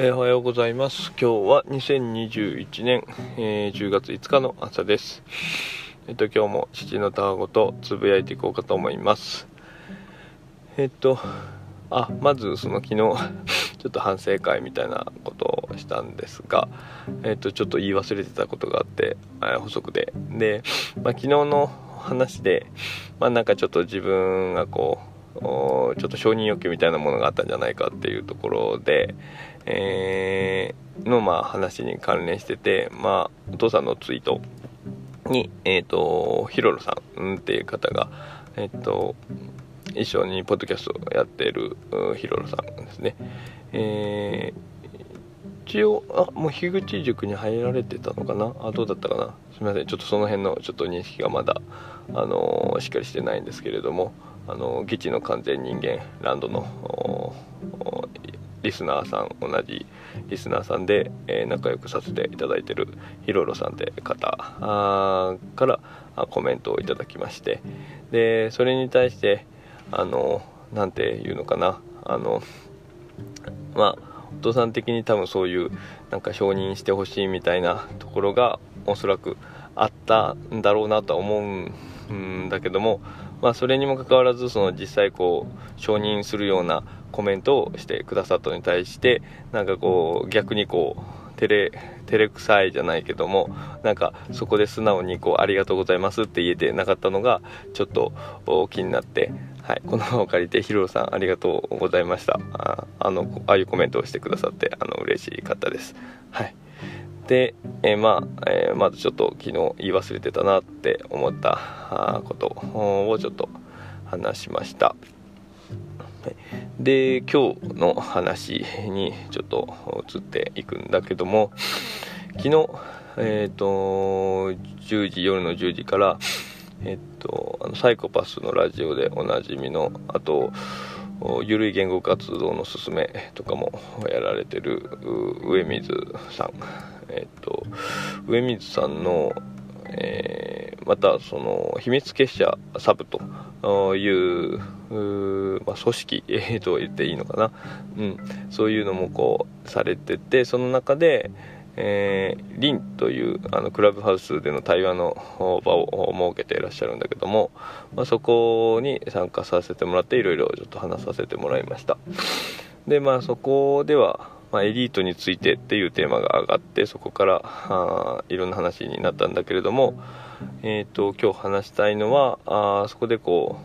えー、おはようございます。今日は2021年、えー、10月5日の朝です。えっと今日も父のたわごとつぶやいていこうかと思います。えっとあまずその昨日ちょっと反省会みたいなことをしたんですが、えっと、ちょっと言い忘れてたことがあって、え、補足で。で、まあ、昨日の話で、まあ、なんかちょっと自分がこうちょっと承認欲求みたいなものがあったんじゃないかっていうところで、え、のまあ話に関連してて、まあ、お父さんのツイートに、えっ、ー、と、ヒロロさんっていう方が、えっ、ー、と、一緒にポッドキャストをやっているヒロロさんですね。えー、一応、あ、もう樋口塾に入られてたのかな？あ、どうだったかな？すみません。ちょっとその辺のちょっと認識がまだ、あのー、しっかりしてないんですけれども、あの議地の完全人間ランドのリスナーさん同じリスナーさんで、えー、仲良くさせていただいてるヒロロさんって方からコメントをいただきまして。でそれに対してあのなんていうのかなあのまあお父さん的に多分そういうなんか承認してほしいみたいなところがおそらくあったんだろうなとは思うんだけどもまあ、それにもかかわらずその実際こう承認するようなコメントをしてくださったのに対してなんかこう逆にこう照れ照れくさいじゃないけどもなんかそこで素直にこうありがとうございますって言えてなかったのがちょっと気になって、はい、この場を借りてヒロさんありがとうございましたああのああいうコメントをしてくださってあの嬉しかったです。はいで、えー、まあ、えー、まずちょっと昨日言い忘れてたなって思ったことをちょっと話しました。で今日の話にちょっと移っていくんだけども昨日えっ、ー、と10時夜の10時からえっ、とあのサイコパスのラジオでおなじみのあとゆるい言語活動のすすめとかもやられてる上水さん。えっ、と上水さんの、えー、またその秘密結社サブというまあ、組織、えー、と言っていいのかな、うん、そういうのもこうされててその中で、えー、リンというあのクラブハウスでの対話の場を設けていらっしゃるんだけども、まあ、そこに参加させてもらっていろいろちょっと話させてもらいました。でまあそこではまあ、エリートについてっていうテーマが上がってそこからあいろんな話になったんだけれども、えーと、今日話したいのはあそこでこ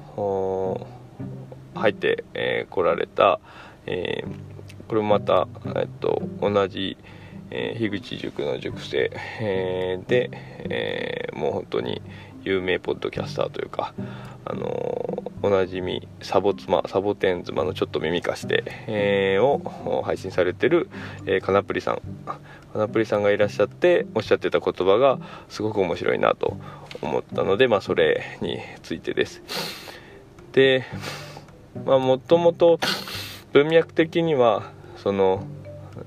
う入ってこ、えー、られた、えー、これもまた、えーと、同じ、えー、樋口塾の塾生、えー、で、えー、もう本当に有名ポッドキャスターというか、あのおなじみサボ妻サボテン妻のちょっと耳貸して、えー、を配信されてる、えー、カナプリさん。カナプリさんがいらっしゃっておっしゃってた言葉がすごく面白いなと思ったので、まあ、それについてです。でまあもともと文脈的にはその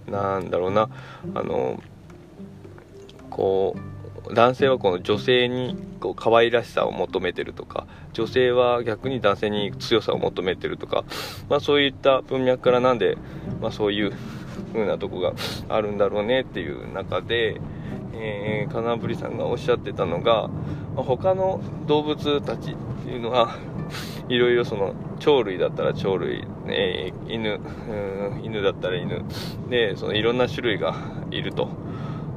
なんだろうなあのこう男性はこの女性にこう可愛らしさを求めてるとか女性は逆に男性に強さを求めてるとか、まあ、そういった文脈からなんで、まあ、そういう風なとこがあるんだろうねっていう中で、えー、金ブリさんがおっしゃってたのが、まあ、他の動物たちっていうのは いろいろその鳥類だったら鳥類、えー、犬犬だったら犬でそのいろんな種類がいると。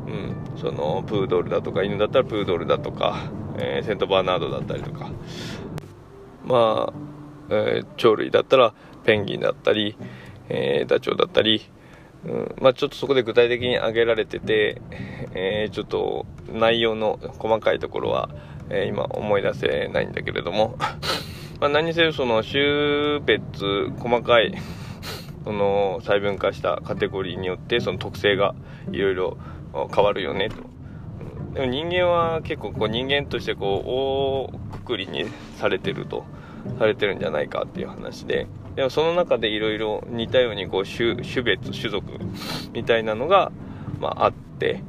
うん、そのプードルだとか犬だったらプードルだとか、えー、セントバーナードだったりとか。まあ、えー、鳥類だったらペンギンだったり、えー、ダチョウだったり、うん。まあ、ちょっとそこで具体的に挙げられてて、えー、ちょっと内容の細かいところは、え今思い出せないんだけれども。まあ何にせよその種別細かい その細分化したカテゴリーによってその特性がいろいろ変わるよねと。でも人間は結構こう人間としてこう大くくりにされてると。されてるんじゃないかっていう話で。でもその中でいろいろ似たようにこう種別種族みたいなのが、まあ、あって。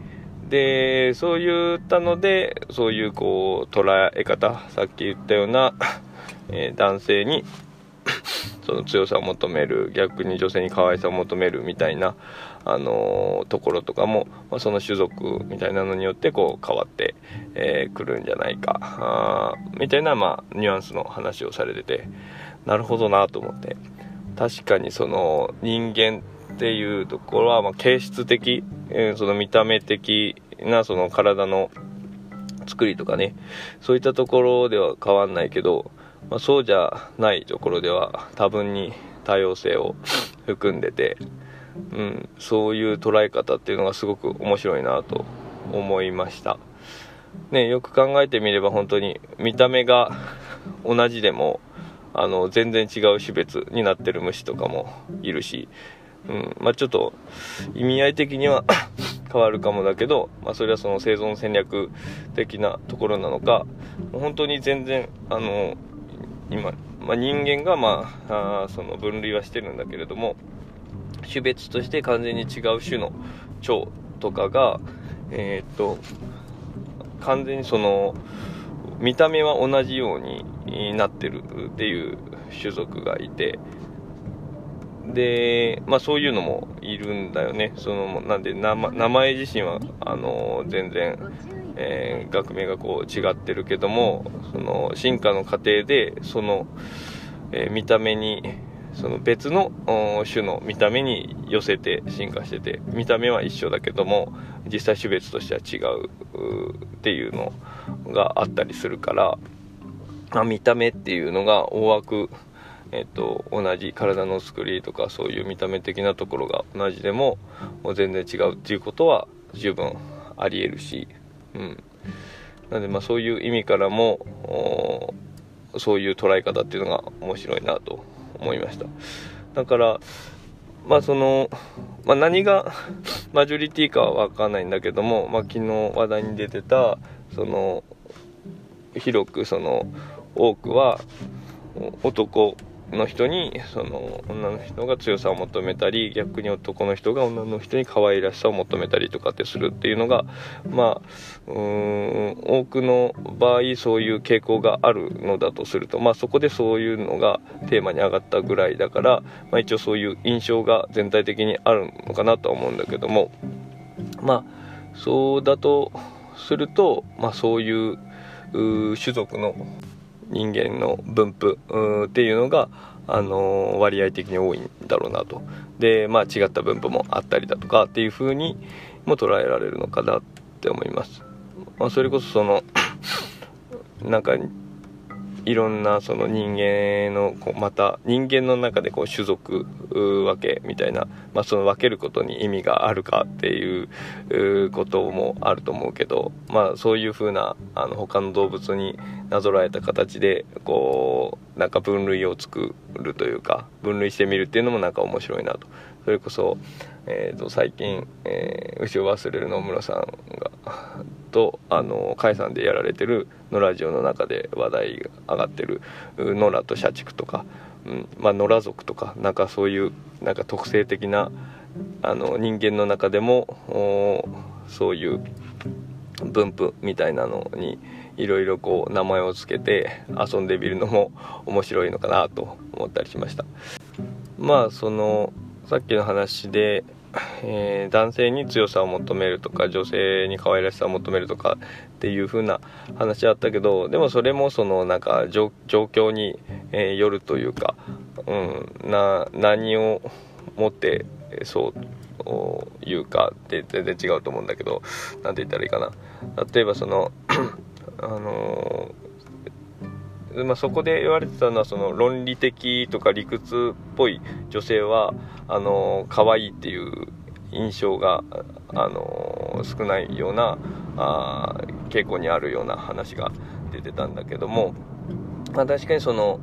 でそういったのでそういうこう捉え方さっき言ったような、えー、男性にその強さを求める逆に女性に可愛さを求めるみたいな、あのー、ところとかも、まあ、その種族みたいなのによってこう変わってく、えー、るんじゃないかあみたいな、まあ、ニュアンスの話をされててなるほどなと思って。確かにその人間っていうところは、まあ、形質的、えー、その見た目的なその体の作りとかねそういったところでは変わんないけど、まあ、そうじゃないところでは多分に多様性を 含んでて、うん、そういう捉え方っていうのがすごく面白いなと思いました、ね、よく考えてみれば本当に見た目が同じでもあの全然違う種別になってる虫とかもいるし、うんまあ、ちょっと意味合い的には 変わるかもだけど、まあ、それはその生存戦略的なところなのか本当に全然あの今、まあ、人間が、まあ、あその分類はしてるんだけれども種別として完全に違う種の蝶とかがえー、っと完全にその見た目は同じようになってるっていう種族がいてで、まあそういうのもいるんだよね。その、なんで、名前自身は、あの、全然、えー、学名がこう違ってるけども、その、進化の過程で、その、えー、見た目に、その別の種の見た目に寄せて進化してて、見た目は一緒だけども、実際種別としては違うっていうのがあったりするから、まあ、見た目っていうのが大枠えっと、同じ体の作りとかそういう見た目的なところが同じでも全然違うっていうことは十分ありえるし、うん、なのでまあそういう意味からもそういう捉え方っていうのが面白いなと思いました。だからまあその、まあ、何がマジョリティかは分かんないんだけども、まあ、昨日話題に出てたその広くその多くは男の人にその女の人が強さを求めたり逆に男の人が女の人に可愛らしさを求めたりとかってするっていうのがまあうん多くの場合そういう傾向があるのだとするとまあそこでそういうのがテーマに上がったぐらいだから、まあ、一応そういう印象が全体的にあるのかなとは思うんだけどもまあそうだとするとまあそういう種族の人間の分布っていうのが、あの割合的に多いんだろうなと。で、まあ、違った分布もあったりだとかっていう風にも捉えられるのかなって思います、まあ、それこそそのなんかいろんなその人間のこうまた人間の中でこう種族分けみたいな、まあ、その分けることに意味があるかっていうこともあると思うけど、まあ、そういうふうなあの他の動物になぞらえた形でこうなんか分類を作るというか分類してみるっていうのもなんか面白いなと。それこそ、えー、と最近、えー、牛を忘れる野村さんがとあの甲斐さんでやられてるのラジオの中で話題上がってる野良と社畜とか、うんまあ、野良族とかなんかそういうなんか特性的なあの人間の中でもそういう分布みたいなのにいろいろこう名前を付けて遊んでみるのも面白いのかなと思ったりしました。まあそのさっきの話でえー、男性に強さを求めるとか女性に可愛らしさを求めるとかっていう風な話あったけどでもそれもそのなんか状況に、えー、よるというか、うん、な何をもってそういうかって全然違うと思うんだけど何て言ったらいいかな。例えばその あのーまあ、そこで言われてたのはその論理的とか理屈っぽい女性はあの可愛いっていう印象があの少ないようなあ傾向にあるような話が出てたんだけども、まあ、確かにその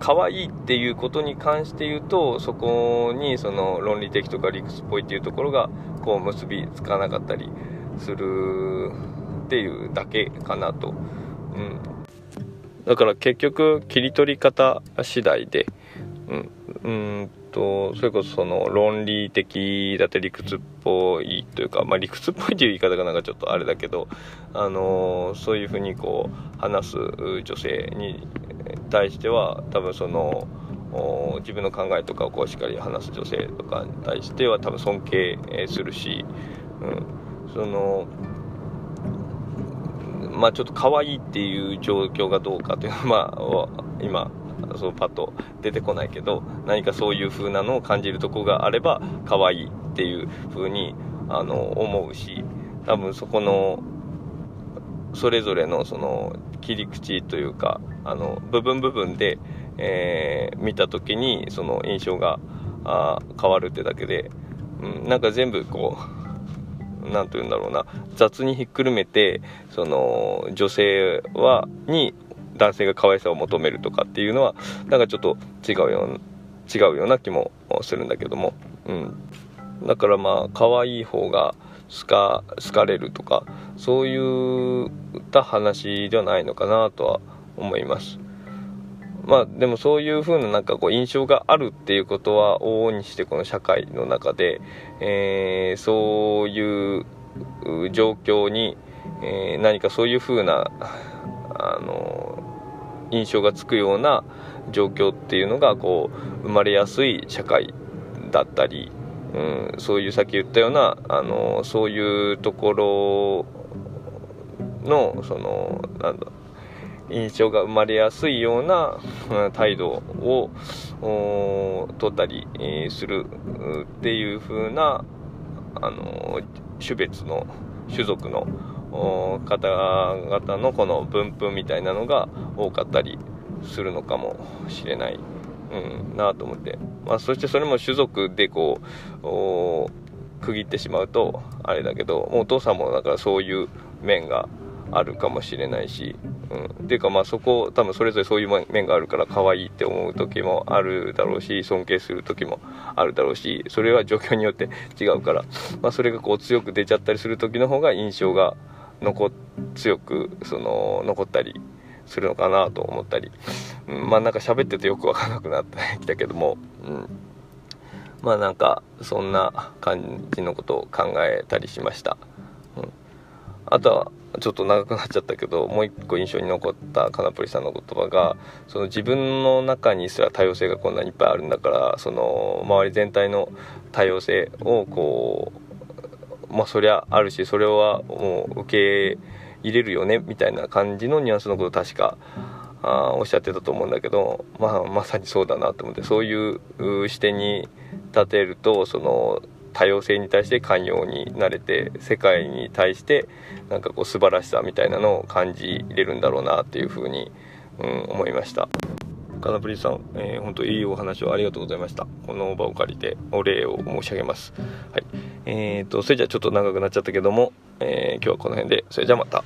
可愛いっていうことに関して言うとそこにその論理的とか理屈っぽいっていうところがこう結びつかなかったりするっていうだけかなと、うん、だから結局切り取り方次第でうんうんとそれこそその論理的だって理屈っぽいというか、まあ、理屈っぽいという言い方がなんかちょっとあれだけど、あのそういうふうにこう話す女性に対しては多分その自分の考えとかをこうしっかり話す女性とかに対しては多分尊敬するし、うん、そのまあちょっと可愛いっていう状況がどうかというのは、まあ、今そうパッと出てこないけど何かそういう風なのを感じるとこがあれば可愛いっていう風にあの思うし多分そこのそれぞれのその切り口というかあの部分部分で、えー、見た時にその印象があ変わるってだけで、うん、なんか全部こう何て言うんだろうな。雑にひっくるめてその女性はに男性が可愛さを求めるとかっていうのはなんかちょっと違うような違うような気もするんだけども、うん、だからまあ可愛い方が好か好かれるとかそういった話ではないのかなとは思います。まあでもそういう風ななんかこう印象があるっていうことは往々にしてこの社会の中で、えー、そういう状況に、えー、何かそういう風なあの印象がつくような状況っていうのがこう生まれやすい社会だったり、うん、そういうさっき言ったようなあのそういうところのそのなんだ印象が生まれやすいような態度を取ったりするっていう風なあの種別の種族の方々のこの分布みたいなのが多かったりするのかもしれない、うん、なと思って、まあ、そしてそれも種族でこう区切ってしまうとあれだけどお父さんもだからそういう面があるかもしれないし、うん、っていうかまあそこ多分それぞれそういう面があるから可愛いって思う時もあるだろうし尊敬する時もあるだろうしそれは状況によって違うから、まあ、それがこう強く出ちゃったりする時の方が印象が残強くその残ったりするのかなと思ったり、うん、まあなんか喋っててよく分からなくなってきたけども、うん、まあなんかそんな感じのことを考えたりしました、うん、あとはちょっと長くなっちゃったけどもう一個印象に残ったカナプリさんの言葉がその自分の中にすら多様性がこんなにいっぱいあるんだからその周り全体の多様性をこうまあそりゃあるしそれはもう受け入れるよねみたいな感じのニュアンスのこと確かあおっしゃってたと思うんだけど、まあ、まさにそうだなと思ってそういう視点に立てるとその多様性に対して寛容になれて世界に対してなんかこう素晴らしさみたいなのを感じれるんだろうなっていうふうに、うん、思いました。カナプリさん、えー、本当いいお話をありがとうございました。この場を借りてお礼を申し上げます。はい。えーと、それじゃあちょっと長くなっちゃったけども、えー、今日はこの辺で、それじゃあまた。